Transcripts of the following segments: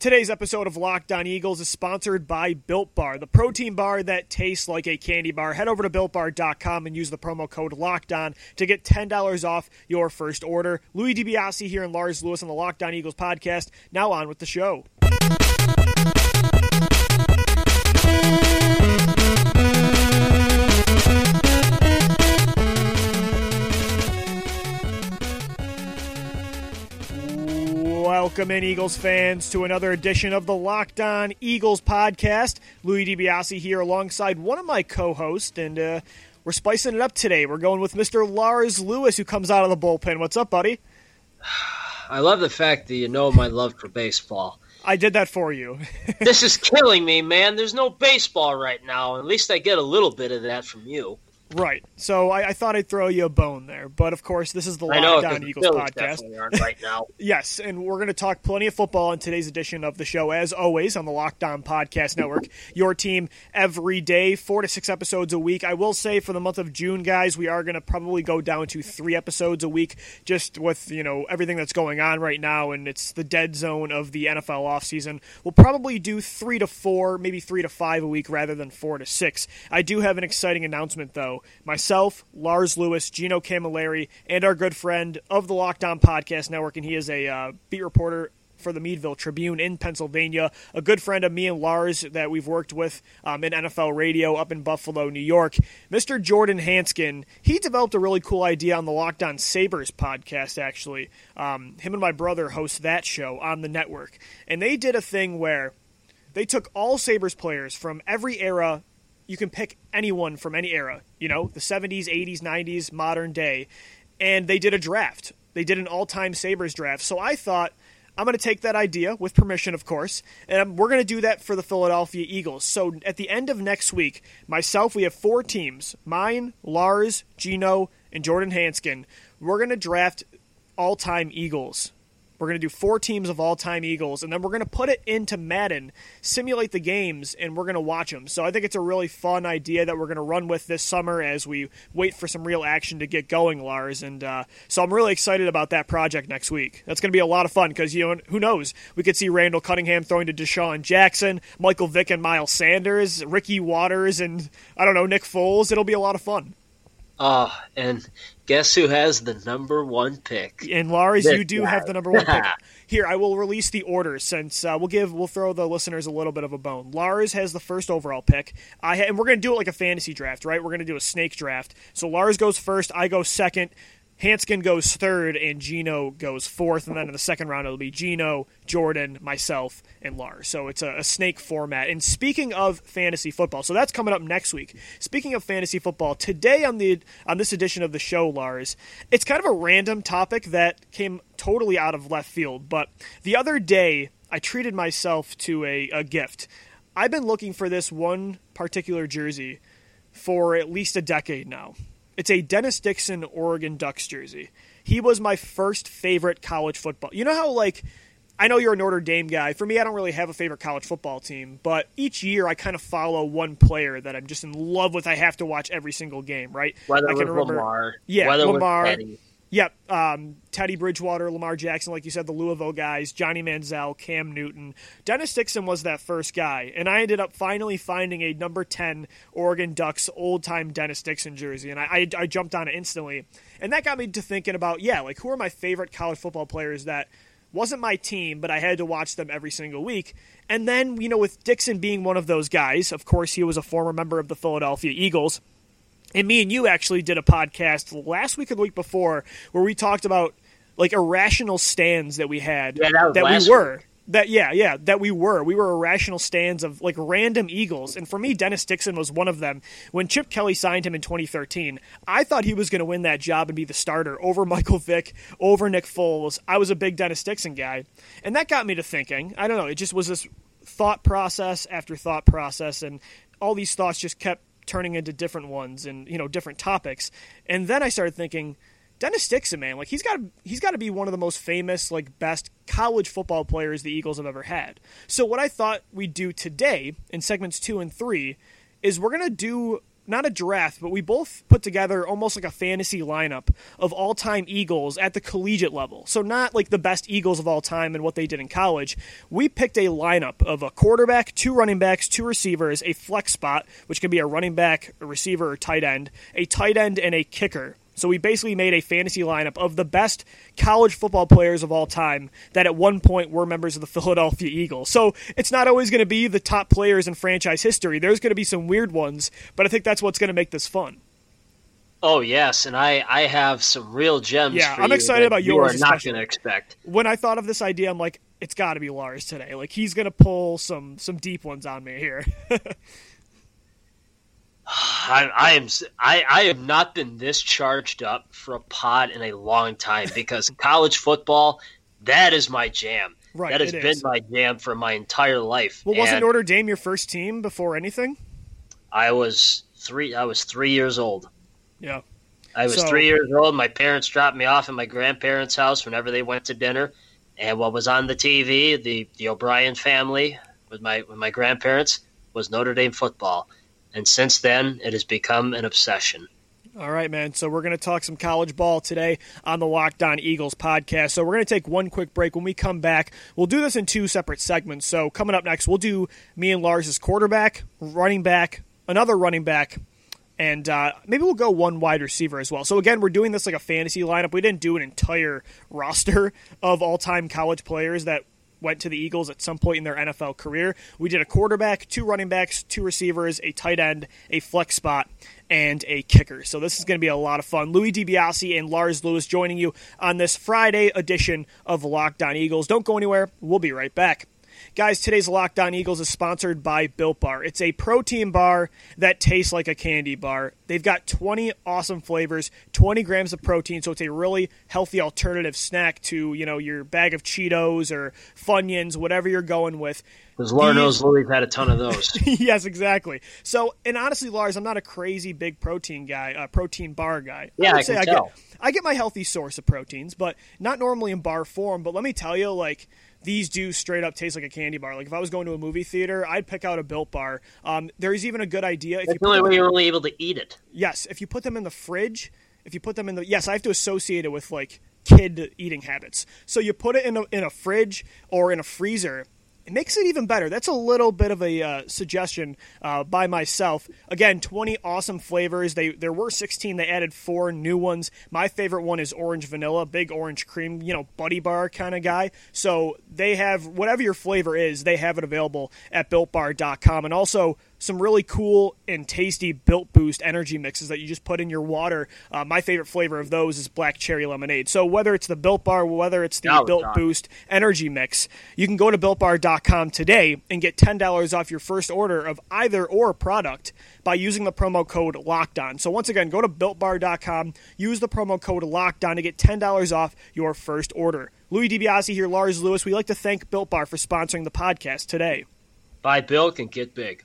Today's episode of Locked On Eagles is sponsored by Built Bar, the protein bar that tastes like a candy bar. Head over to builtbar.com and use the promo code Locked On to get $10 off your first order. Louis DiBiase here and Lars Lewis on the Locked On Eagles podcast. Now on with the show. Welcome in, Eagles fans, to another edition of the Locked On Eagles podcast. Louis DiBiase here alongside one of my co hosts, and uh, we're spicing it up today. We're going with Mr. Lars Lewis, who comes out of the bullpen. What's up, buddy? I love the fact that you know my love for baseball. I did that for you. this is killing me, man. There's no baseball right now. At least I get a little bit of that from you. Right. So I, I, thought I'd throw you a bone there, but of course this is the Locked On Eagles podcast. right now. yes, and we're going to talk plenty of football in today's edition of the show, as always on the Locked On Podcast Network. Your team every day, four to six episodes a week. I will say for the month of June, guys, we are going to probably go down to three episodes a week, just with you know everything that's going on right now, and it's the dead zone of the NFL offseason. We'll probably do three to four, maybe three to five a week, rather than four to six. I do have an exciting announcement though myself, Lars Lewis, Gino Camilleri, and our good friend of the Locked On Podcast Network, and he is a uh, beat reporter for the Meadville Tribune in Pennsylvania. A good friend of me and Lars that we've worked with um, in NFL radio up in Buffalo, New York. Mr. Jordan Hanskin, he developed a really cool idea on the Locked On Sabres podcast, actually. Um, him and my brother host that show on the network. And they did a thing where they took all Sabres players from every era you can pick anyone from any era, you know, the 70s, 80s, 90s, modern day. And they did a draft. They did an all time Sabres draft. So I thought, I'm going to take that idea, with permission, of course, and we're going to do that for the Philadelphia Eagles. So at the end of next week, myself, we have four teams mine, Lars, Gino, and Jordan Hanskin. We're going to draft all time Eagles we're going to do four teams of all time Eagles, and then we're going to put it into Madden, simulate the games, and we're going to watch them. So I think it's a really fun idea that we're going to run with this summer as we wait for some real action to get going, Lars. And uh, so I'm really excited about that project next week. That's going to be a lot of fun because, you know, who knows? We could see Randall Cunningham throwing to DeSean Jackson, Michael Vick and Miles Sanders, Ricky Watters, and I don't know, Nick Foles. It'll be a lot of fun. Oh, and guess who has the number one pick? And Lars, you do guy. have the number one pick. Here, I will release the order since uh, we'll give we'll throw the listeners a little bit of a bone. Lars has the first overall pick. I ha- and we're going to do it like a fantasy draft, right? We're going to do a snake draft. So Lars goes first, I go second. Hanskin goes third and Gino goes fourth, and then in the second round it'll be Gino, Jordan, myself, and Lars. So it's a, a, snake format. And speaking of fantasy football, so that's coming up next week. Speaking of fantasy football, today on the on this edition of the show, Lars, it's kind of a random topic that came totally out of left field. But the other day, I treated myself to a, a gift. I've been looking for this one particular jersey for at least a decade now. It's a Dennis Dixon Oregon Ducks jersey. He was my first favorite college football. You know how like I know you're a Notre Dame guy. For me, I don't really have a favorite college football team, but each year I kind of follow one player that I'm just in love with. I have to watch every single game, right? Whether I can remember, Lamar, yeah, whether Lamar, Yep. Um, Teddy Bridgewater, Lamar Jackson, like you said, the Louisville guys, Johnny Manziel, Cam Newton. Dennis Dixon was that first guy. And I ended up finally finding a number 10 Oregon Ducks old time Dennis Dixon jersey. And I, I, I jumped on it instantly. And that got me to thinking about, yeah, like who are my favorite college football players that wasn't my team, but I had to watch them every single week. And then, you know, with Dixon being one of those guys, of course, he was a former member of the Philadelphia Eagles. And me and you actually did a podcast last week or the week before where we talked about like irrational stands that we had yeah, that, that we were. Week. That yeah, yeah, that we were. We were irrational stands of like random Eagles. And for me, Dennis Dixon was one of them. When Chip Kelly signed him in 2013, I thought he was going to win that job and be the starter over Michael Vick, over Nick Foles. I was a big Dennis Dixon guy. And that got me to thinking. I don't know, it just was this thought process after thought process and all these thoughts just kept turning into different ones and you know different topics. And then I started thinking, Dennis Dixon, man, like he's got he's got to be one of the most famous, like best college football players the Eagles have ever had. So what I thought we'd do today in segments two and three is we're gonna do not a draft, but we both put together almost like a fantasy lineup of all time Eagles at the collegiate level. So, not like the best Eagles of all time and what they did in college. We picked a lineup of a quarterback, two running backs, two receivers, a flex spot, which can be a running back, a receiver, or tight end, a tight end, and a kicker. So we basically made a fantasy lineup of the best college football players of all time that at one point were members of the Philadelphia Eagles. So it's not always going to be the top players in franchise history. There's going to be some weird ones, but I think that's what's going to make this fun. Oh yes, and I I have some real gems. Yeah, I'm excited about yours. You are not going to expect. When I thought of this idea, I'm like, it's got to be Lars today. Like he's going to pull some some deep ones on me here. I, I, am I, I have not been this charged up for a pod in a long time because college football that is my jam. Right, that has been is. my jam for my entire life. Well, wasn't Notre Dame your first team before anything? I was three. I was three years old. Yeah, I was So- three years old. My parents dropped me off at my grandparents' house whenever they went to dinner, and what was on the TV, the the O'Brien family with my with my grandparents, was Notre Dame football, and since then it has become an obsession. All right, man. So we're going to talk some college ball today on the Locked On Eagles podcast. So we're going to take one quick break. When we come back, we'll do this in two separate segments. So coming up next, we'll do me and Lars' quarterback, running back, another running back, and uh, maybe we'll go one wide receiver as well. So again, we're doing this like a fantasy lineup. We didn't do an entire roster of all-time college players that went to the Eagles at some point in their NFL career. We did a quarterback, two running backs, two receivers, a tight end, a flex spot, and a kicker. So this is going to be a lot of fun. Louis DiBiase and Lars Lewis joining you on this Friday edition of Locked On Eagles. Don't go anywhere. We'll be right back. Guys, today's Locked On Eagles is sponsored by Built Bar. It's a protein bar that tastes like a candy bar. They've got 20 awesome flavors, 20 grams of protein, so it's a really healthy alternative snack to, you know, your bag of Cheetos or Funyuns, whatever you're going with. Because These- knows Louis had a ton of those. yes, exactly. So, and honestly, Lars, I'm not a crazy big protein guy, uh, protein bar guy. Yeah, I say can I tell. get I get my healthy source of proteins, but not normally in bar form. But let me tell you, like these do straight up taste like a candy bar. Like if I was going to a movie theater, I'd pick out a Built Bar. Um, there's even a good idea if That's you the only way you're only able to eat it. yes, if you put them in the fridge, if you put them in the yes, I have to associate it with like kid eating habits. So you put it in a in a fridge or in a freezer. It makes it even better. That's a little bit of a uh, suggestion uh, by myself. Again, 20 awesome flavors. They there were 16. They added four new ones. My favorite one is orange vanilla, big orange cream, you know, buddy bar kind of guy. So they have whatever your flavor is, they have it available at builtbar.com. And also some really cool and tasty Built Boost energy mixes that you just put in your water. Uh, my favorite flavor of those is black cherry lemonade. So whether it's the Built Bar, whether it's the Now Built. Boost energy mix, you can go to builtbar.com today and get $10 off your first order of either or product by using the promo code LOCKEDON. So once again, go to builtbar.com, use the promo code LOCKEDON to get $10 off your first order. Louis DiBiase here, Lars Lewis. We like to thank Built Bar for sponsoring the podcast today. Buy Bilk and get big.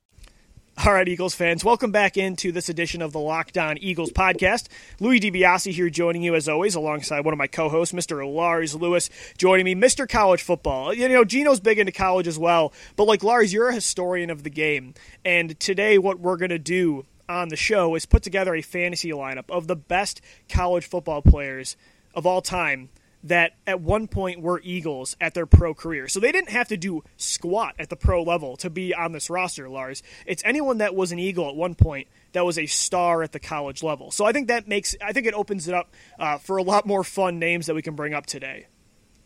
All right, Eagles fans, welcome back into this edition of the Locked On Eagles podcast. Louis DiBiase here joining you as always, alongside one of my co-hosts, Mr. Lars Lewis, joining me, Mr. College Football. You know, Gino's big into college as well, but like Lars, you're a historian of the game, and today what we're going to do on the show is put together a fantasy lineup of the best college football players of all time that at one point were Eagles at their pro career. So they didn't have to do squat at the pro level to be on this roster, Lars. It's anyone that was an Eagle at one point that was a star at the college level. So I think that makes, I think it opens it up uh, for a lot more fun names that we can bring up today.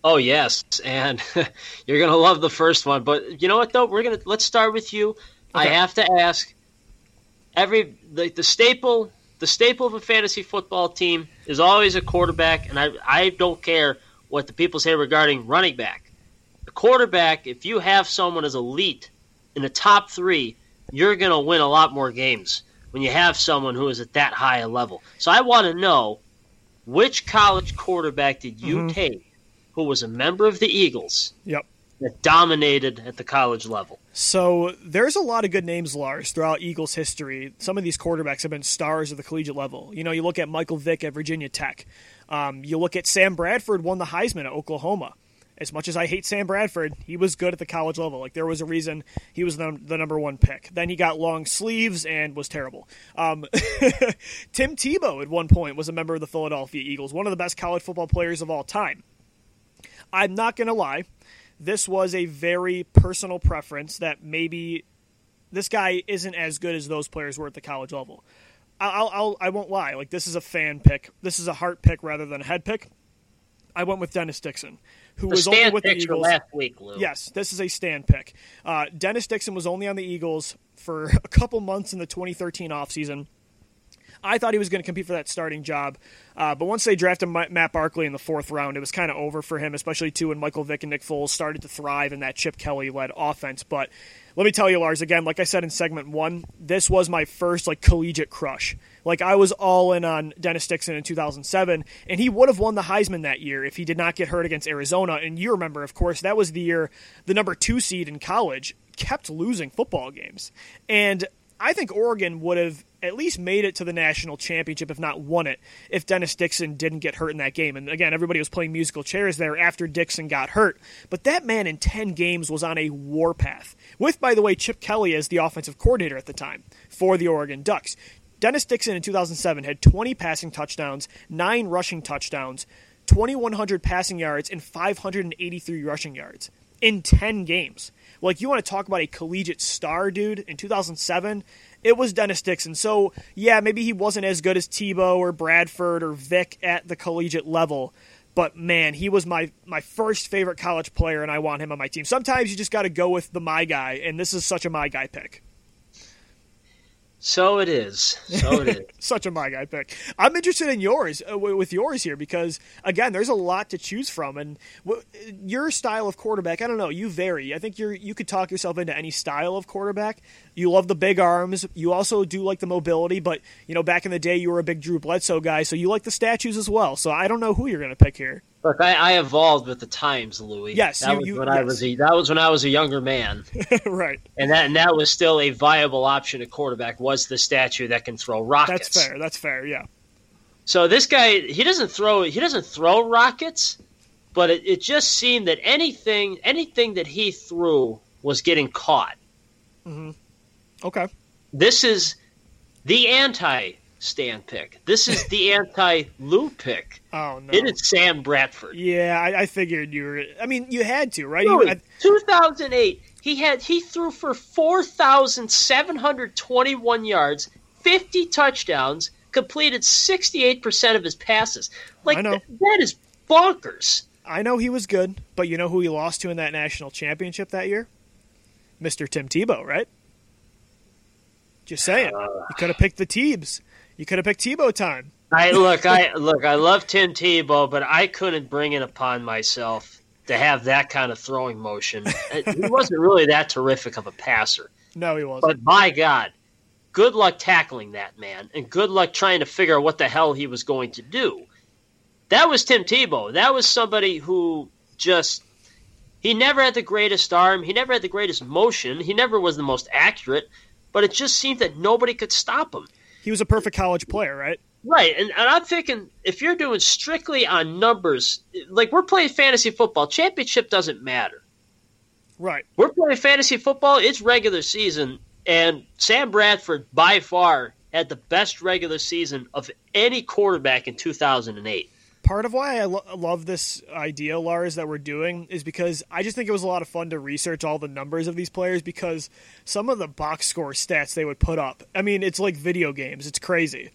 Oh yes, and you're gonna love the first one. But you know what though? We're gonna let's start with you. I have to ask every the, the staple the staple of a fantasy football team is always a quarterback, and I I don't care what the people say regarding running back. The quarterback, if you have someone as elite in the top three, you're going to win a lot more games when you have someone who is at that high a level. So I want to know which college quarterback did you Mhm. take who was a member of the Eagles Yep. that dominated at the college level? So there's a lot of good names, Lars, throughout Eagles history. Some of these quarterbacks have been stars at the collegiate level. You know, you look at Michael Vick at Virginia Tech. Um, you look at Sam Bradford won the Heisman at Oklahoma. As much as I hate Sam Bradford, he was good at the college level. Like there was a reason he was the, the number one pick. Then he got long sleeves and was terrible. Um, Tim Tebow at one point was a member of the Philadelphia Eagles, one of the best college football players of all time. I'm not going to lie this was a very personal preference that maybe this guy isn't as good as those players were at the college level. I'll, I'll, I won't lie. Like this is a fan pick. This is a heart pick rather than a head pick. I went with Dennis Dixon, who The was only with the Eagles. last week, Lou. Yes, this is a stand pick. Uh, Dennis Dixon was only on the Eagles for a couple months in the 2013 offseason. I thought he was going to compete for that starting job, uh, but once they drafted Matt Barkley in the fourth round, it was kind of over for him, especially too when Michael Vick and Nick Foles started to thrive in that Chip Kelly led offense. But let me tell you, Lars, again, like I said in segment one, this was my first like collegiate crush. Like I was all in on Dennis Dixon in 2007, and he would have won the Heisman that year if he did not get hurt against Arizona. And you remember, of course, that was the year the number two seed in college kept losing football games, and I think Oregon would have at least made it to the national championship, if not won it, if Dennis Dixon didn't get hurt in that game. And again, everybody was playing musical chairs there after Dixon got hurt. But that man in 10 games was on a warpath, with, by the way, Chip Kelly as the offensive coordinator at the time for the Oregon Ducks. Dennis Dixon in 2007 had 20 passing touchdowns, 9 rushing touchdowns, 2,100 passing yards, and 583 rushing yards in 10 games. Like, you want to talk about a collegiate star, dude, in 2007, it was Dennis Dixon. So, yeah, maybe he wasn't as good as Tebow or Bradford or Vick at the collegiate level. But man, he was my, my first favorite college player, and I want him on my team. Sometimes you just got to go with the my guy, and this is such a my guy pick. So it is. So it is. Such a my guy pick. I'm interested in yours uh, with yours here because again, there's a lot to choose from, and w- your style of quarterback. I don't know. You vary. I think you're you could talk yourself into any style of quarterback. You love the big arms. You also do like the mobility, but you know, back in the day, you were a big Drew Bledsoe guy, so you like the statues as well. So I don't know who you're going to pick here. Look, I, I evolved with the times, Louis. Yes, that you- was you- when I was a, that was when I was a younger man, right. and that and that was still a viable option A quarterback. Was the statue that can throw rockets? That's fair. That's fair. Yeah. So this guy, he doesn't throw he doesn't throw rockets, but it, it just seemed that anything anything that he threw was getting caught. Mm-hmm. Okay. This is the anti stand pick. This is the anti Lou pick. Oh no. It is Sam Bradford. Yeah, I, I figured you were. I mean, you had to, right? Louis, I, 2008, he had he threw for 4,721 yards, 50 touchdowns, completed 68% of his passes. Like th- that is bonkers. I know he was good, but you know who he lost to in that national championship that year? Mr. Tim Tebow, right? Just saying. Uh, you could have picked the Teebs. You could have picked Tebow time. I look, I look, I love Tim Tebow, but I couldn't bring it upon myself to have that kind of throwing motion. Uh, he wasn't really that terrific of a passer. No, he wasn't. But my God, good luck tackling that man, and good luck trying to figure out what the hell he was going to do. That was Tim Tebow. That was somebody who just he never had the greatest arm, he never had the greatest motion, he never was the most accurate, but it just seemed that nobody could stop him. He was a perfect college player, right? Right, and, and I'm thinking if you're doing strictly on numbers, like we're playing fantasy football, championship doesn't matter. Right. We're playing fantasy football. It's regular season, and Sam Bradford by far had the best regular season of any quarterback in 2008. Part of why I lo- love this idea, Lars, that we're doing is because I just think it was a lot of fun to research all the numbers of these players because some of the box score stats they would put up. I mean, it's like video games. It's crazy.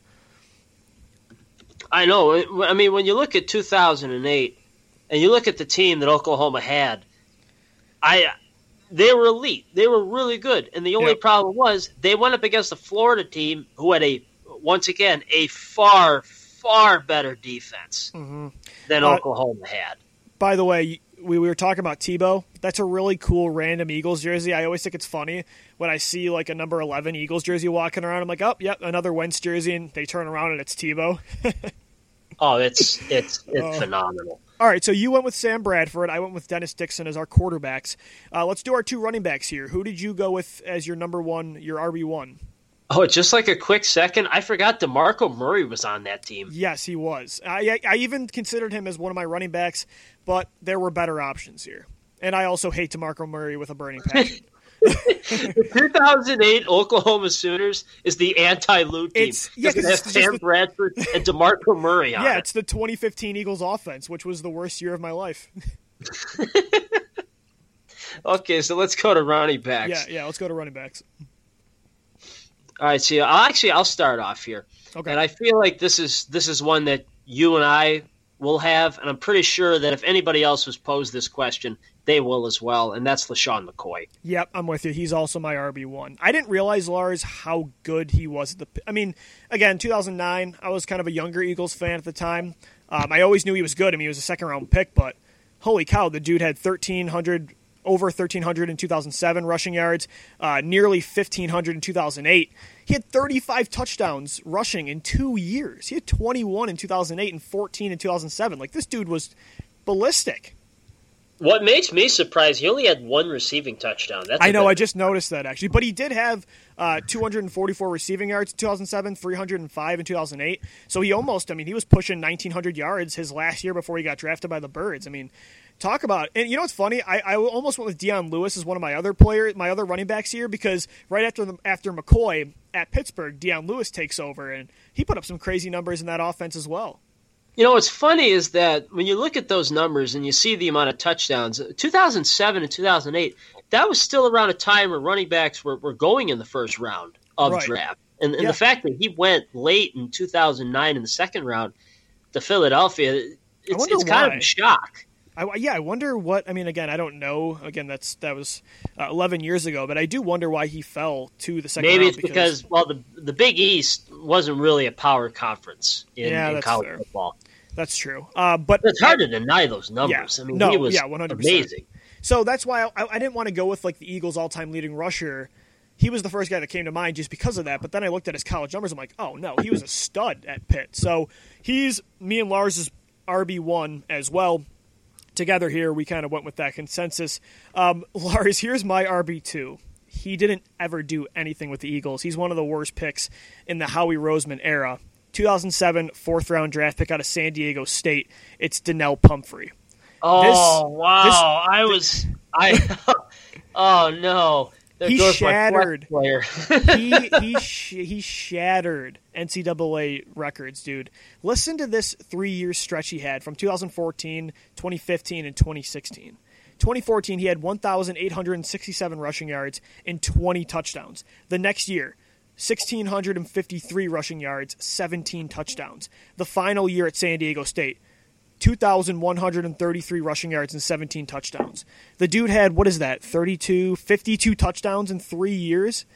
I know. I mean, when you look at 2008 and you look at the team that Oklahoma had, I they were elite. They were really good. And the only Yep. problem was they went up against a Florida team who had a once again a far far better defense than Uh, Oklahoma had. By the way, we, we were talking about Tebow. That's a really cool random Eagles jersey. I always think it's funny when I see like a number 11 Eagles jersey walking around. I'm like, oh, yep, another Wentz jersey. And they turn around and it's Tebow. Oh, it's it's it's Oh. phenomenal. All right, so you went with Sam Bradford. I went with Dennis Dixon as our quarterbacks. Uh, let's do our two running backs here. Who did you go with as your number one, your RB1? Oh, just like a quick second, I forgot DeMarco Murray was on that team. Yes, he was. I, I, even considered him as one of my running backs, but there were better options here. And I also hate DeMarco Murray with a burning passion. the 2008 Oklahoma Sooners is the anti-Lou team. It's- yeah, it has it's Sam the- Bradford and DeMarco Murray on yeah, it. it's the 2015 Eagles offense, which was the worst year of my life. Okay, so let's go to running backs. yeah, yeah, let's go to running backs. All right, see, I'll actually I'll start off here, Okay. and I feel like this is this is one that you and I will have, and I'm pretty sure that if anybody else was posed this question, they will as well, and that's LeSean McCoy. Yep, I'm with you. He's also my RB one. I didn't realize Lars how good he was. At the I mean, again, 2009. I was kind of a younger Eagles fan at the time. Um, I always knew he was good. I mean, he was a second round pick, but holy cow, the dude had 1,300 over 1,300 in 2007 rushing yards, uh, nearly 1,500 in 2008. He had 35 touchdowns rushing in two years. He had 21 in 2008 and 14 in 2007. Like this dude was ballistic. What makes me surprised, he only had one receiving touchdown. That's I know. bit- I just noticed that actually, but he did have uh, 244 receiving yards in 2007, 305 in 2008. So he almost, I mean, he was pushing 1900 yards his last year before he got drafted by the Birds. I mean, talk about and you know what's funny? I, I almost went with Dion Lewis as one of my other players, my other running backs here because right after the, after McCoy at Pittsburgh, Dion Lewis takes over and he put up some crazy numbers in that offense as well. You know, what's funny is that when you look at those numbers and you see the amount of touchdowns, 2007 and 2008, that was still around a time where running backs were, were going in the first round of Right. draft. And, and Yeah. the fact that he went late in 2009 in the second round to Philadelphia, it's, it's kind of a shock. I, yeah, I wonder what. I mean, again, I don't know. Again, that's that was uh, 11 years ago, but I do wonder why he fell to the second Maybe it's because, well, the the Big East wasn't really a power conference in, Yeah, in that's college fair. football. that's true. Uh, but It's hard to deny those numbers. Yeah. I mean, No, he was yeah, 100%. amazing. So that's why I, I didn't want to go with like the Eagles' all-time leading rusher. He was the first guy that came to mind just because of that. But then I looked at his college numbers. I'm like, oh no, he was a stud at Pitt. So he's me and Lars's RB one as well. Together here, we kind of went with that consensus. Um, Lars, here's my RB two. He didn't ever do anything with the Eagles. He's one of the worst picks in the Howie Roseman era. 2007 fourth round draft pick out of San Diego State. It's Donnel Pumphrey. Oh This- wow! this- I was I. oh no! He goes my flex shattered. he he sh- he shattered NCAA records, dude. Listen to this three year stretch he had from 2014, 2015, and 2016. 2014, he had 1,867 rushing yards and 20 touchdowns. The next year, 1,653 rushing yards, 17 touchdowns. The final year at San Diego State, 2,133 rushing yards and 17 touchdowns. The dude had, what is that, 32, 52 touchdowns in three years?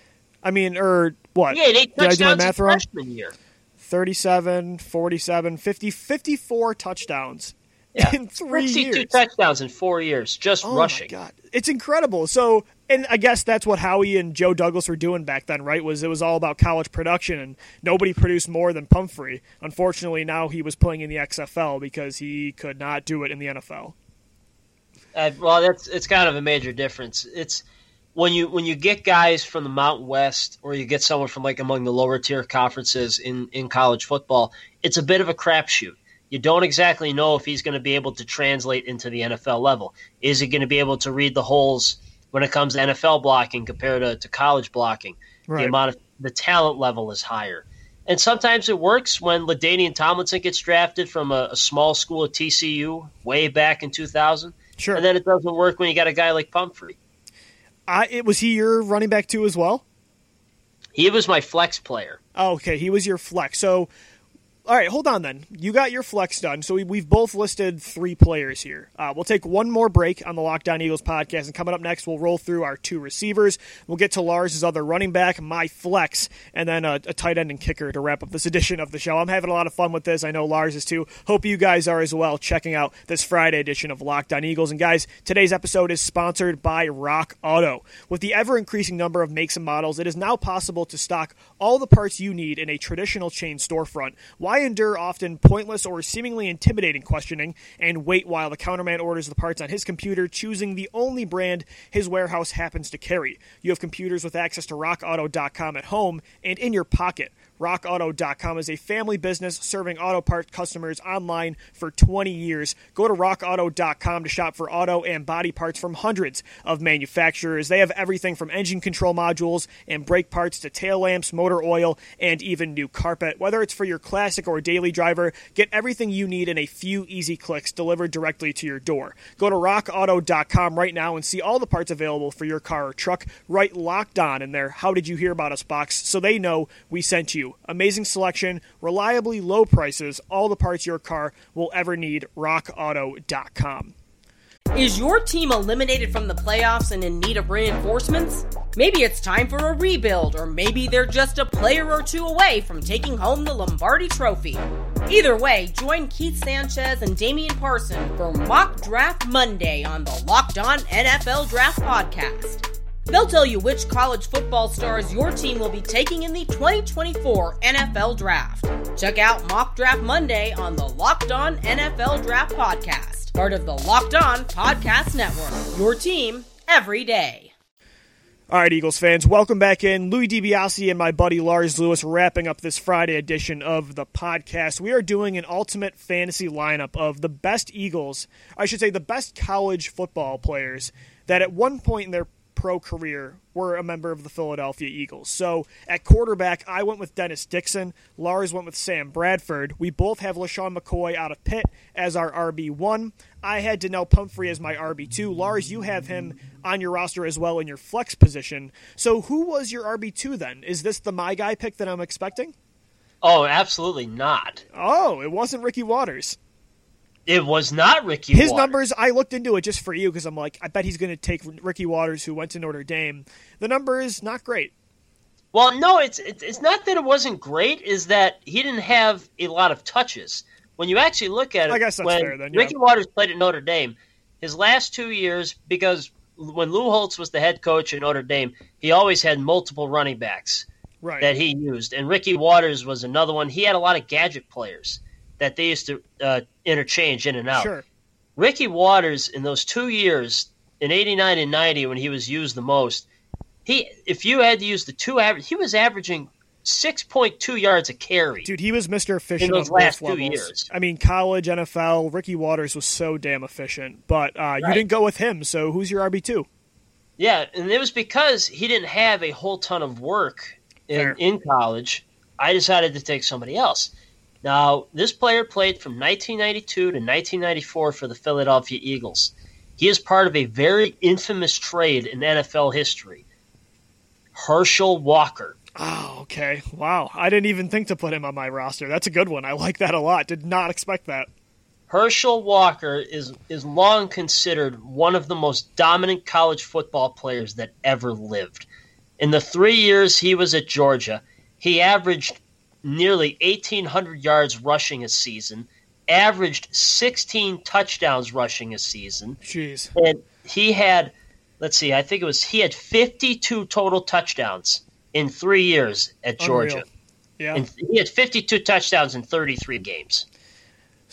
I mean, or what? Yeah, eight Did I do my touchdowns math wrong? freshman year. 37, 47, 50, 54 touchdowns Yeah, in three 62 years. touchdowns in four years, just Oh rushing. my god, it's incredible. So, and I guess that's what Howie and Joe Douglas were doing back then, right? Was it was all about college production, and nobody produced more than Pumphrey. Unfortunately, now he was playing in the XFL because he could not do it in the NFL. Uh, well, that's it's kind of a major difference. It's when you when you get guys from the Mountain West, or you get someone from like among the lower tier conferences in in college football. It's a bit of a crapshoot. You don't exactly know if he's going to be able to translate into the NFL level. Is he going to be able to read the holes when it comes to NFL blocking compared to, to college blocking? Right. The amount of the talent level is higher. And sometimes it works when LaDainian Tomlinson gets drafted from a, a small school at TCU way back in 2000. Sure. And then it doesn't work when you got a guy like Pumphrey. I, it, was he your running back too as well? He was my flex player. Oh, okay, he was your flex. So all right, hold on then. You got your flex done. So we, have both listed three players here. Uh, we'll take one more break on the Locked On Eagles podcast. And coming up next, we'll roll through our two receivers. We'll get to Lars's other running back, my flex, and then a, a tight end and kicker to wrap up this edition of the show. I'm having a lot of fun with this. I know Lars is too. Hope you guys are as well, checking out this Friday edition of Locked On Eagles. And guys, today's episode is sponsored by Rock Auto. With the ever increasing number of makes and models, it is now possible to stock all the parts you need in a traditional chain storefront. Why endure often pointless or seemingly intimidating questioning and wait while the counterman orders the parts on his computer, choosing the only brand his warehouse happens to carry? You have computers with access to rockauto.com at home and in your pocket. RockAuto.com is a family business serving auto parts customers online for 20 years. Go to RockAuto.com to shop for auto and body parts from hundreds of manufacturers. They have everything from engine control modules and brake parts to tail lamps, motor oil, and even new carpet. Whether it's for your classic or daily driver, get everything you need in a few easy clicks delivered directly to your door. Go to RockAuto.com right now and see all the parts available for your car or truck right locked on in their How Did You Hear About Us box so they know we sent you. Amazing selection, reliably low prices, all the parts your car will ever need. RockAuto.com. Is your team eliminated from the playoffs and in need of reinforcements? Maybe it's time for a rebuild, or maybe they're just a player or two away from taking home the Lombardi Trophy. Either way, join Keith Sanchez and Damian Parson for Mock Draft Monday on the Locked On NFL Draft Podcast. They'll tell you which college football stars your team will be taking in the 2024 NFL Draft. Check out Mock Draft Monday on the Locked On NFL Draft Podcast, part of the Locked On Podcast Network. Your team every day. All right, Eagles fans, welcome back in. Louis DiBiase and my buddy Lars Lewis wrapping up this Friday edition of the podcast. We are doing an ultimate fantasy lineup of the best Eagles, I should say the best college football players that at one point in their pro career were a member of the Philadelphia Eagles. So at quarterback, I went with Dennis Dixon. Lars went with Sam Bradford. We both have LeSean McCoy out of Pitt as our RB1. I had Donnel Pumphrey as my RB2. Lars, you have him on your roster as well in your flex position. So who was your RB2 then? Is this the my guy pick that I'm expecting? Oh, absolutely not. Oh, it wasn't Ricky Watters. It was not Ricky. His Watters. numbers, I looked into it just for you because I'm like, I bet he's going to take Ricky Watters, who went to Notre Dame. The number is not great. Well, no, it's it's not that it wasn't great. Is that he didn't have a lot of touches. When you actually look at it, I guess that's when fair. Then yeah. Ricky Watters played at Notre Dame, his last two years, because when Lou Holtz was the head coach at Notre Dame, he always had multiple running backs right. that he used, and Ricky Watters was another one. He had a lot of gadget players that they used to uh, interchange in and out. Sure. Ricky Watters in those two years in '89 and '90 when he was used the most, he if you had to use the two average, he was averaging 6.2 yards a carry. Dude, he was Mr. Efficient in those last two levels. years. I mean, college, NFL, Ricky Watters was so damn efficient. But uh, you didn't go with him, so who's your RB two? Yeah, and it was because he didn't have a whole ton of work Fair. in, in college. I decided to take somebody else. Now, this player played from 1992 to 1994 for the Philadelphia Eagles. He is part of a very infamous trade in NFL history. Herschel Walker. Oh, okay. Wow. I didn't even think to put him on my roster. That's a good one. I like that a lot. Did not expect that. Herschel Walker is is long considered one of the most dominant college football players that ever lived. In the three years he was at Georgia, he averaged nearly 1,800 yards rushing a season, averaged 16 touchdowns rushing a season, Jeez. and he had, let's see, I think it was he had 52 total touchdowns in three years at Georgia. Unreal. Yeah. And he had 52 touchdowns in 33 games.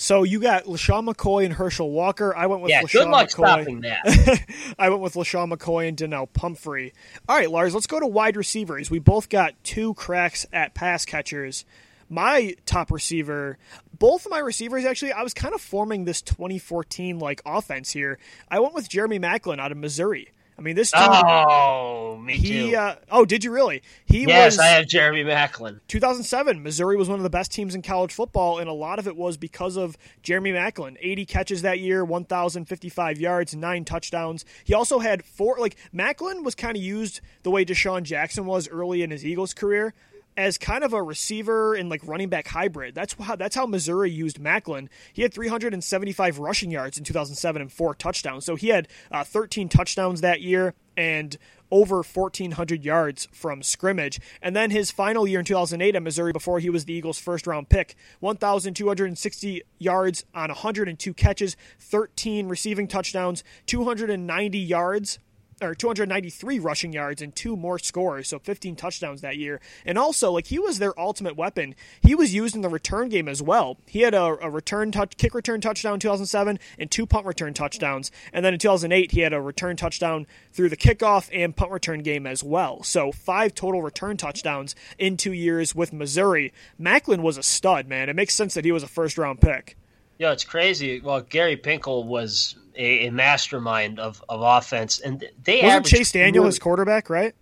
So you got LeSean McCoy and Herschel Walker. I went with Yeah, LeSean good luck McCoy. stopping that. I went with LeSean McCoy and Donnel Pumphrey. All right, Lars, let's go to wide receivers. We both got two cracks at pass catchers. My top receiver, both of my receivers actually, I was kind of forming this 2014 like offense here. I went with Jeremy Maclin out of Missouri. I mean, this Oh, me he too. uh, oh, did you really? He yes, was I have Jeremy Maclin. 2007, Missouri was one of the best teams in college football, and a lot of it was because of Jeremy Maclin. 80 catches that year, 1,055 yards, nine touchdowns. He also had four. Like Maclin was kind of used the way DeSean Jackson was early in his Eagles career. As kind of a receiver and like running back hybrid. That's how that's how Missouri used Maclin. He had 375 rushing yards in 2007 and four touchdowns. So he had uh, 13 touchdowns that year and over 1,400 yards from scrimmage. And then his final year in 2008 at Missouri, before he was the Eagles' first round pick, 1,260 yards on 102 catches, 13 receiving touchdowns, 290 yards or 293 rushing yards and two more scores, so 15 touchdowns that year. And also, like he was their ultimate weapon. He was used in the return game as well. He had a, a return touch, kick return touchdown in 2007 and two punt return touchdowns. And then in 2008, he had a return touchdown through the kickoff and punt return game as well. So five total return touchdowns in two years with Missouri. Maclin was a stud, man. It makes sense that he was a first round pick. Yeah, it's crazy. Well, Gary Pinkel was a, a mastermind of, of offense, and they wasn't Chase Daniel his quarterback, right?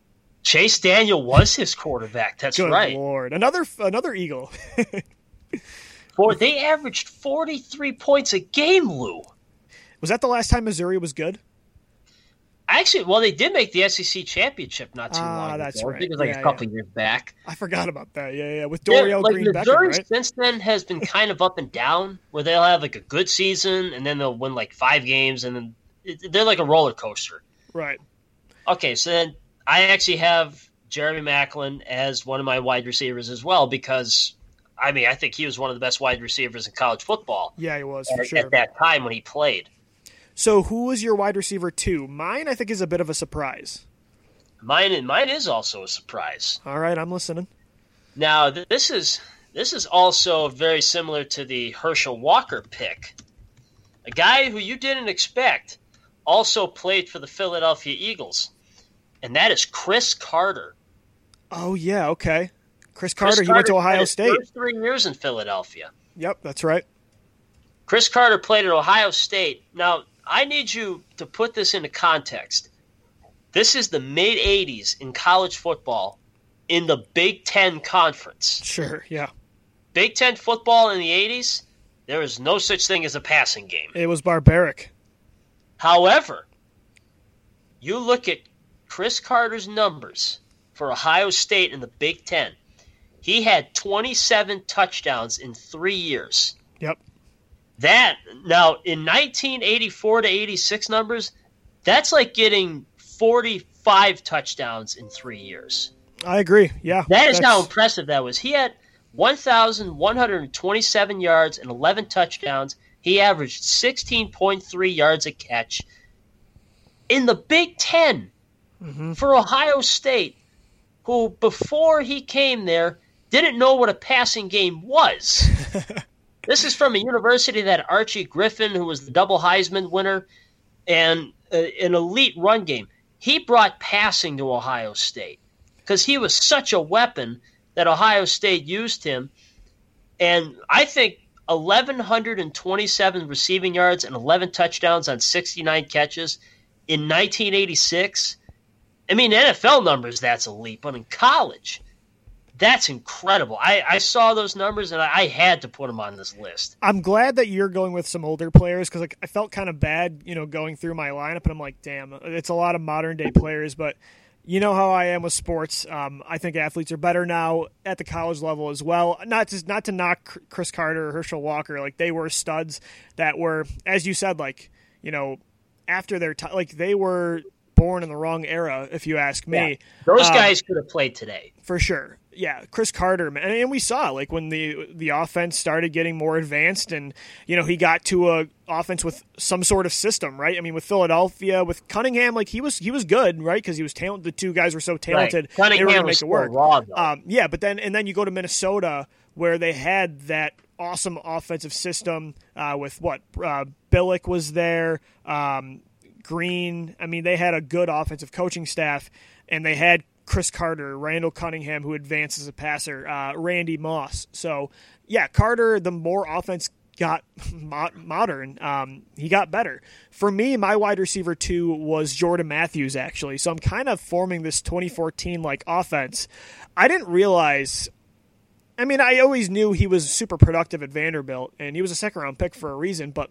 Chase Daniel was his quarterback. That's Good right. Lord, another another Eagle. For they averaged forty three points a game, Lou. Was that the last time Missouri was good? Actually, well, they did make the SEC championship not too Ah, long that's ago. right. I think it was like Yeah, a couple yeah. years back. I forgot about that. Yeah, yeah, with Yeah, Dorial like Green Beckham, Missouri right? since then has been kind of up and down, where they'll have like a good season and then they'll win like five games, and then it- they're like a roller coaster. Right. Okay, so then I actually have Jeremy Maclin as one of my wide receivers as well because I mean I think he was one of the best wide receivers in college football Yeah, he was for at, sure. at that time when he played. So, who was your wide receiver two? Mine, I think, is a bit of a surprise. Mine and mine is also a surprise. All right, I'm listening. Now th- this is this is also very similar to the Herschel Walker pick, a guy who you didn't expect, also played for the Philadelphia Eagles, and that is Cris Carter. Oh yeah, okay. Cris Cris Carter, he went to Ohio State. First three years in Philadelphia. Yep, that's right. Cris Carter played at Ohio State. Now, I need you to put this into context. This is the mid 80s in college football in the Big Ten Conference. Sure, yeah. Big Ten football in the 80s, there was no such thing as a passing game. It was barbaric. However, you look at Cris Carter's numbers for Ohio State in the Big Ten. He had 27 touchdowns in three years. Yep. That now in 1984 to 86 numbers, that's like getting 45 touchdowns in three years. I agree. Yeah. That is how impressive that was. He had 1,127 yards and 11 touchdowns. He averaged 16.3 yards a catch. In the Big 10 Mm-hmm. for Ohio State, who before he came there didn't know what a passing game was. this is from a university that Archie Griffin, who was the double Heisman winner, and uh, an elite run game. He brought passing to Ohio State because he was such a weapon that Ohio State used him. And I think 1,127 receiving yards and 11 touchdowns on 69 catches in 1986. I mean, NFL numbers, that's a leap, but in college, that's incredible. I, I saw those numbers and I, I had to put them on this list. I'm glad that you're going with some older players because like I felt kind of bad, you know, going through my lineup, and I'm like, damn, it's a lot of modern day players, but. You know how I am with sports. Um, I think athletes are better now at the college level as well. Not to not to knock Cris Carter or Herschel Walker, like they were studs that were, as you said, like you know, after their time, like they were born in the wrong era, if you ask me. Those Um, guys could have played today. for sure. Yeah, Cris Carter, man, and we saw like when the the offense started getting more advanced, and you know he got to a offense with some sort of system, right? I mean, with Philadelphia, with Cunningham, like he was he was good, right? Because he was talented. The two guys were so talented, Right. they were Cunningham going to was make it work. raw. Um, yeah, but then and then you go to Minnesota where they had that awesome offensive system uh, with what uh, Billick was there, um, Green. I mean, they had a good offensive coaching staff, and they had Cris Carter, Randall Cunningham, who advanced as a passer, uh, Randy Moss. So yeah, Carter. The more offense got mo- modern, um, he got better. For me, my wide receiver two was Jordan Matthews actually. So I'm kind of forming this 2014 like offense. I didn't realize I mean, I always knew he was super productive at Vanderbilt, and he was a second round pick for a reason. But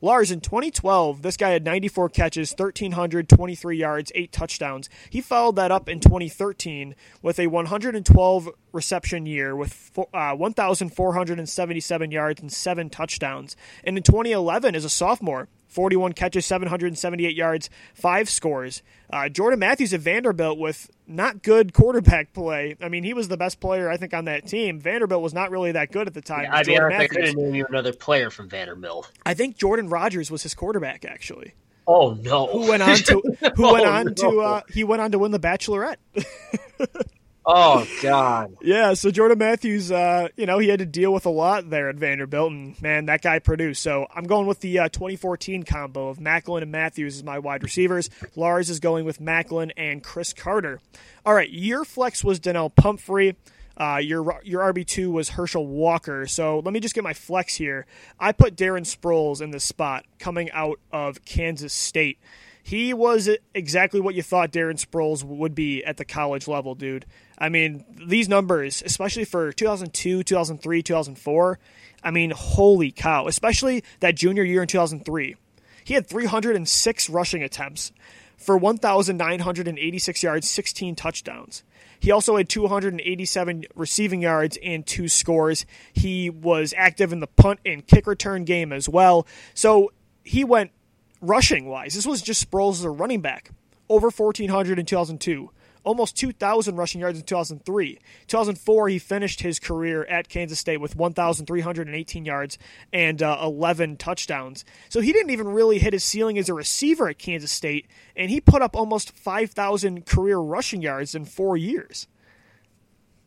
Lars, in 2012, this guy had 94 catches, 1,323 yards, eight touchdowns. He followed that up in 2013 with a 112 reception year with uh, 1,477 yards and seven touchdowns. And in 2011, as a sophomore, 41 catches, 778 yards, five scores. Uh, Jordan Matthews at Vanderbilt with not good quarterback play. I mean, he was the best player, I think, on that team. Vanderbilt was not really that good at the time. Yeah, I mean, I couldn't name you another player from Vanderbilt. I think Jordan Rodgers was his quarterback, actually. Oh no! Who went on to? Who oh, went on no. to? Uh, he went on to win the Bachelorette. Oh God. yeah, so Jordan Matthews, uh, you know, he had to deal with a lot there at Vanderbilt, and man, that guy produced. So I'm going with the uh, 2014 combo of Maclin and Matthews as my wide receivers. Lars is going with Maclin and Cris Carter. All right, your flex was Donnel Pumphrey. Uh, your your RB two was Herschel Walker. So let me just get my flex here. I put Darren Sproles in this spot coming out of Kansas State. He was exactly what you thought Darren Sproles would be at the college level, dude. I mean, these numbers, especially for 2002, 2003, 2004, I mean, holy cow, especially that junior year in 2003. He had 306 rushing attempts for 1,986 yards, 16 touchdowns. He also had 287 receiving yards and two scores. He was active in the punt and kick return game as well. So he went rushing wise. This was just Sproles as a running back. Over 1,400 in 2002 almost 2,000 rushing yards in 2003. 2004, he finished his career at Kansas State with 1,318 yards and uh, 11 touchdowns. So he didn't even really hit his ceiling as a receiver at Kansas State, and he put up almost 5,000 career rushing yards in four years.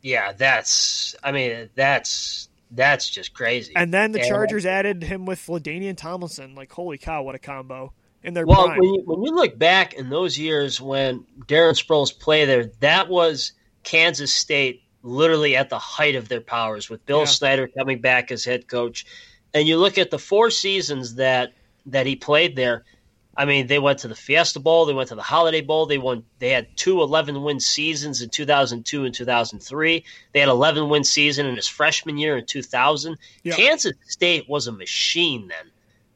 Yeah, that's. I mean, that's that's just crazy. And then the Chargers added him with LaDainian Tomlinson. Like, holy cow, what a combo! In their well, prime. When you, when you look back in those years when Darren Sproles played there, that was Kansas State literally at the height of their powers with Bill yeah. Snyder coming back as head coach. And you look at the four seasons that that he played there. I mean, they went to the Fiesta Bowl, they went to the Holiday Bowl, they won they had two 11 win seasons in 2002 and 2003. They had 11 win season in his freshman year in 2000. Yeah. Kansas State was a machine then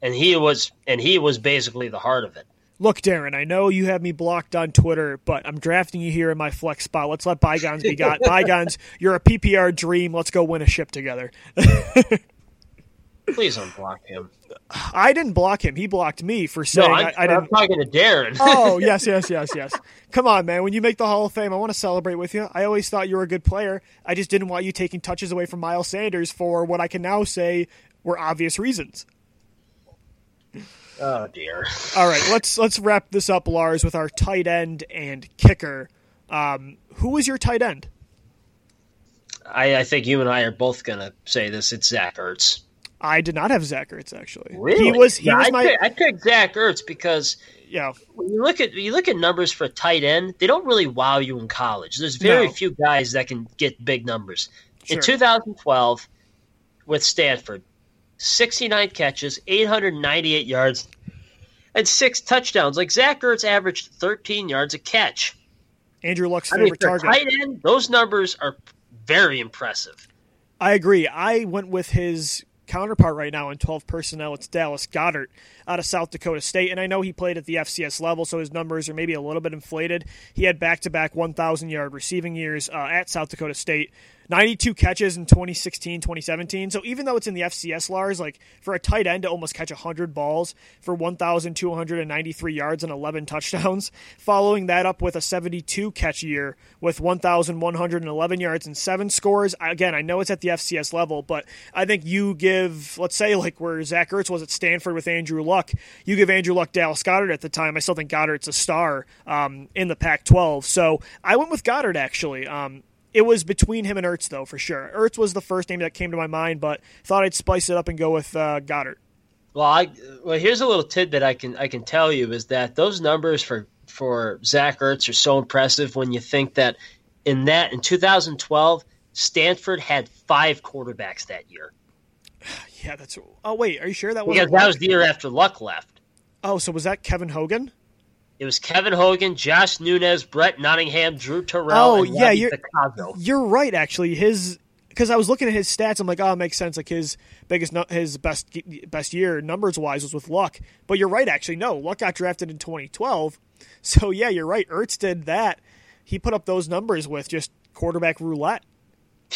and he was and he was basically the heart of it. Look, Darren, I know you have me blocked on Twitter, but I'm drafting you here in my flex spot. Let's let bygones be got bygones. You're a PPR dream. Let's go win a ship together. Please unblock him. I didn't block him. He blocked me for saying no, I, I, didn't. I'm talking to Darren. oh yes, yes, yes, yes. Come on, man. When you make the Hall of Fame, I want to celebrate with you. I always thought you were a good player. I just didn't want you taking touches away from Miles Sanders for what I can now say were obvious reasons. Oh dear. All right, let's let's wrap this up, Lars, with our tight end and kicker. Um, who was your tight end? I, I think you and I are both gonna say this. It's Zach Ertz. I did not have Zach Ertz actually. Really? He was he was I my. Picked, I picked Zach Ertz because yeah. When you look at you look at numbers for tight end, they don't really wow you in college. There's very no. few guys that can get big numbers. Sure. In 2012, with Stanford, 69 catches, 898 yards, and six touchdowns. Like Zach Ertz averaged 13 yards a catch. Andrew Luck's favorite I mean, target. Tight end, those numbers are very impressive. I agree. I went with his counterpart right now in 12 personnel. It's Dallas Goedert out of South Dakota State. And I know he played at the FCS level, so his numbers are maybe a little bit inflated. He had back to back 1,000 yard receiving years uh, at South Dakota State. 92 catches in 2016, 2017. So even though it's in the FCS, Lars, like for a tight end to almost catch 100 balls for 1,293 yards and 11 touchdowns, following that up with a 72 catch year with 1,111 yards and seven scores. Again, I know it's at the FCS level, but I think you give, let's say, like where Zach Ertz was at Stanford with Andrew Luck, you give Andrew Luck Dallas Goedert at the time. I still think Goedert's a star um, in the Pac 12. So I went with Goddard actually. Um, it was between him and Ertz, though, for sure. Ertz was the first name that came to my mind, but thought I'd spice it up and go with uh, Goedert. Well, I well here's a little tidbit I can I can tell you is that those numbers for for Zach Ertz are so impressive when you think that in that in 2012 Stanford had five quarterbacks that year. Yeah, that's. Oh wait, are you sure that was? Because that was the year after Luck left. Oh, so was that Kevin Hogan? It was Kevin Hogan, Josh Nunes, Brett Nottingham, Drew Terrell. Oh yeah, you're, you're right. Actually, his because I was looking at his stats, I'm like, oh, it makes sense. Like his biggest, his best best year numbers wise was with Luck. But you're right, actually. No, Luck got drafted in 2012. So yeah, you're right. Ertz did that. He put up those numbers with just quarterback roulette.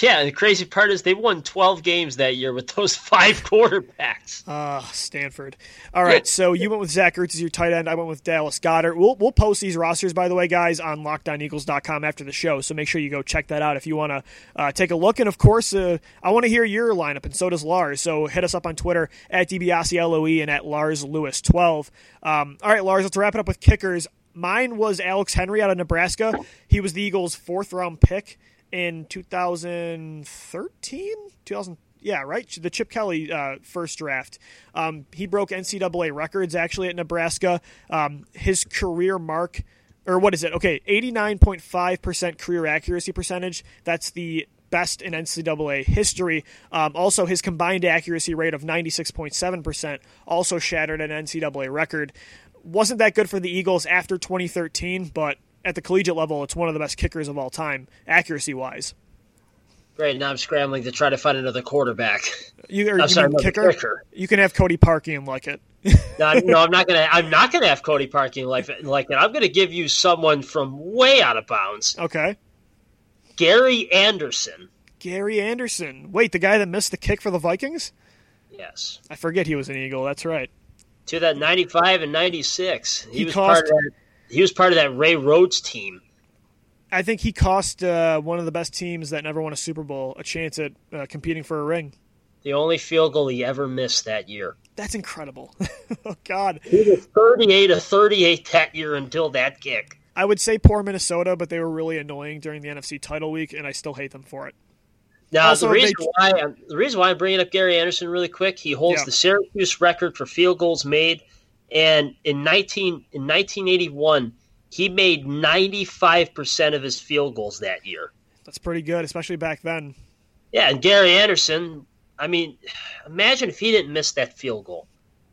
Yeah, the crazy part is they won 12 games that year with those five quarterbacks. Ah, uh, Stanford. All right, so you went with Zach Ertz as your tight end. I went with Dallas Goedert. We'll, we'll post these rosters, by the way, guys, on LockedOnEagles.com after the show, so make sure you go check that out if you want to uh, take a look. And, of course, uh, I want to hear your lineup, and so does Lars. So hit us up on Twitter at DBAssiLOE and at Lars Lewis12. Um, all right, Lars, let's wrap it up with kickers. Mine was Alex Henry out of Nebraska. He was the Eagles' fourth round pick in 2013, 2000. Yeah, right. The Chip Kelly uh, first draft. Um, he broke NCAA records actually at Nebraska. Um, his career mark, or what is it? Okay, 89.5% career accuracy percentage. That's the best in NCAA history. Um, also, his combined accuracy rate of 96.7% also shattered an NCAA record. Wasn't that good for the Eagles after 2013, but at the collegiate level, it's one of the best kickers of all time, accuracy wise. Great. Now I'm scrambling to try to find another quarterback. You, are, you sorry, kicker? kicker? You can have Cody Parkey like it. no, no, I'm not gonna. I'm not gonna have Cody Parkey like like it. I'm gonna give you someone from way out of bounds. Okay. Gary Anderson. Gary Anderson. Wait, the guy that missed the kick for the Vikings? Yes. I forget he was an Eagle. That's right. To that 95 and 96. He, he was part of that he was part of that Ray Rhodes team. I think he cost uh, one of the best teams that never won a Super Bowl a chance at uh, competing for a ring. The only field goal he ever missed that year. That's incredible. oh God, he was thirty-eight of thirty-eight that year until that kick. I would say poor Minnesota, but they were really annoying during the NFC title week, and I still hate them for it. Now, also, the reason they... why I'm, the reason why I'm bringing up Gary Anderson really quick, he holds yeah. the Syracuse record for field goals made and in 19 in 1981, he made 95% of his field goals that year. That's pretty good, especially back then. Yeah, and Gary Anderson, I mean, imagine if he didn't miss that field goal.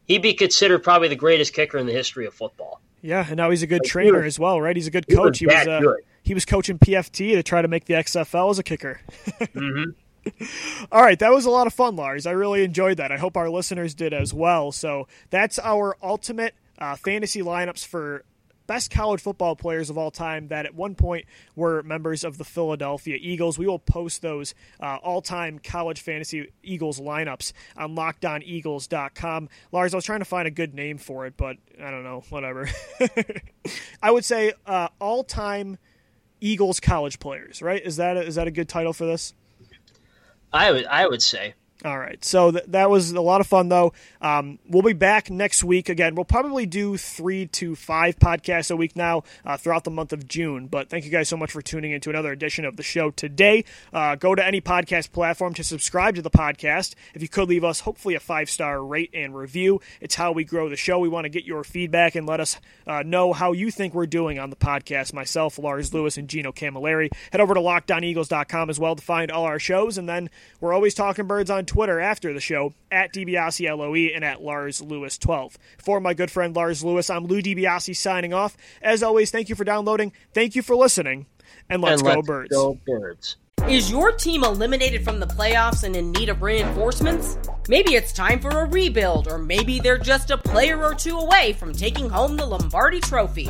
He'd be considered probably the greatest kicker in the history of football. Yeah, and now he's a good like, trainer as well, right? He's a good coach. He was, he was uh, he was coaching PFT to try to make the XFL as a kicker. mm-hmm. All right, that was a lot of fun, Lars. I really enjoyed that. I hope our listeners did as well. So that's our ultimate uh, fantasy lineups for best college football players of all time that at one point were members of the Philadelphia Eagles. We will post those uh, all time college fantasy Eagles lineups on lockedoneagles.com. Lars, I was trying to find a good name for it, but I don't know, whatever. I would say uh, all time Eagles college players, right? Is that a, is that a good title for this? I would I would say. All right. So th- that was a lot of fun, though. Um, we'll be back next week. Again, we'll probably do three to five podcasts a week now uh, throughout the month of June. But thank you guys so much for tuning into another edition of the show today. Uh, go to any podcast platform to subscribe to the podcast. If you could leave us, hopefully, a five star rate and review. It's how we grow the show. We want to get your feedback and let us uh, know how you think we're doing on the podcast. Myself, Lars Lewis, and Gino Camilleri. Head over to lockedoneagles.com as well to find all our shows. And then we're always talking birds on Twitter after the show at DiBiase and at Lars Lewis 12. For my good friend Lars Lewis, I'm Lou DiBiase signing off. As always, thank you for downloading, thank you for listening, and let's, and go birds. Go birds. Is your team eliminated from the playoffs and in need of reinforcements? Maybe it's time for a rebuild, or maybe they're just a player or two away from taking home the Lombardi Trophy.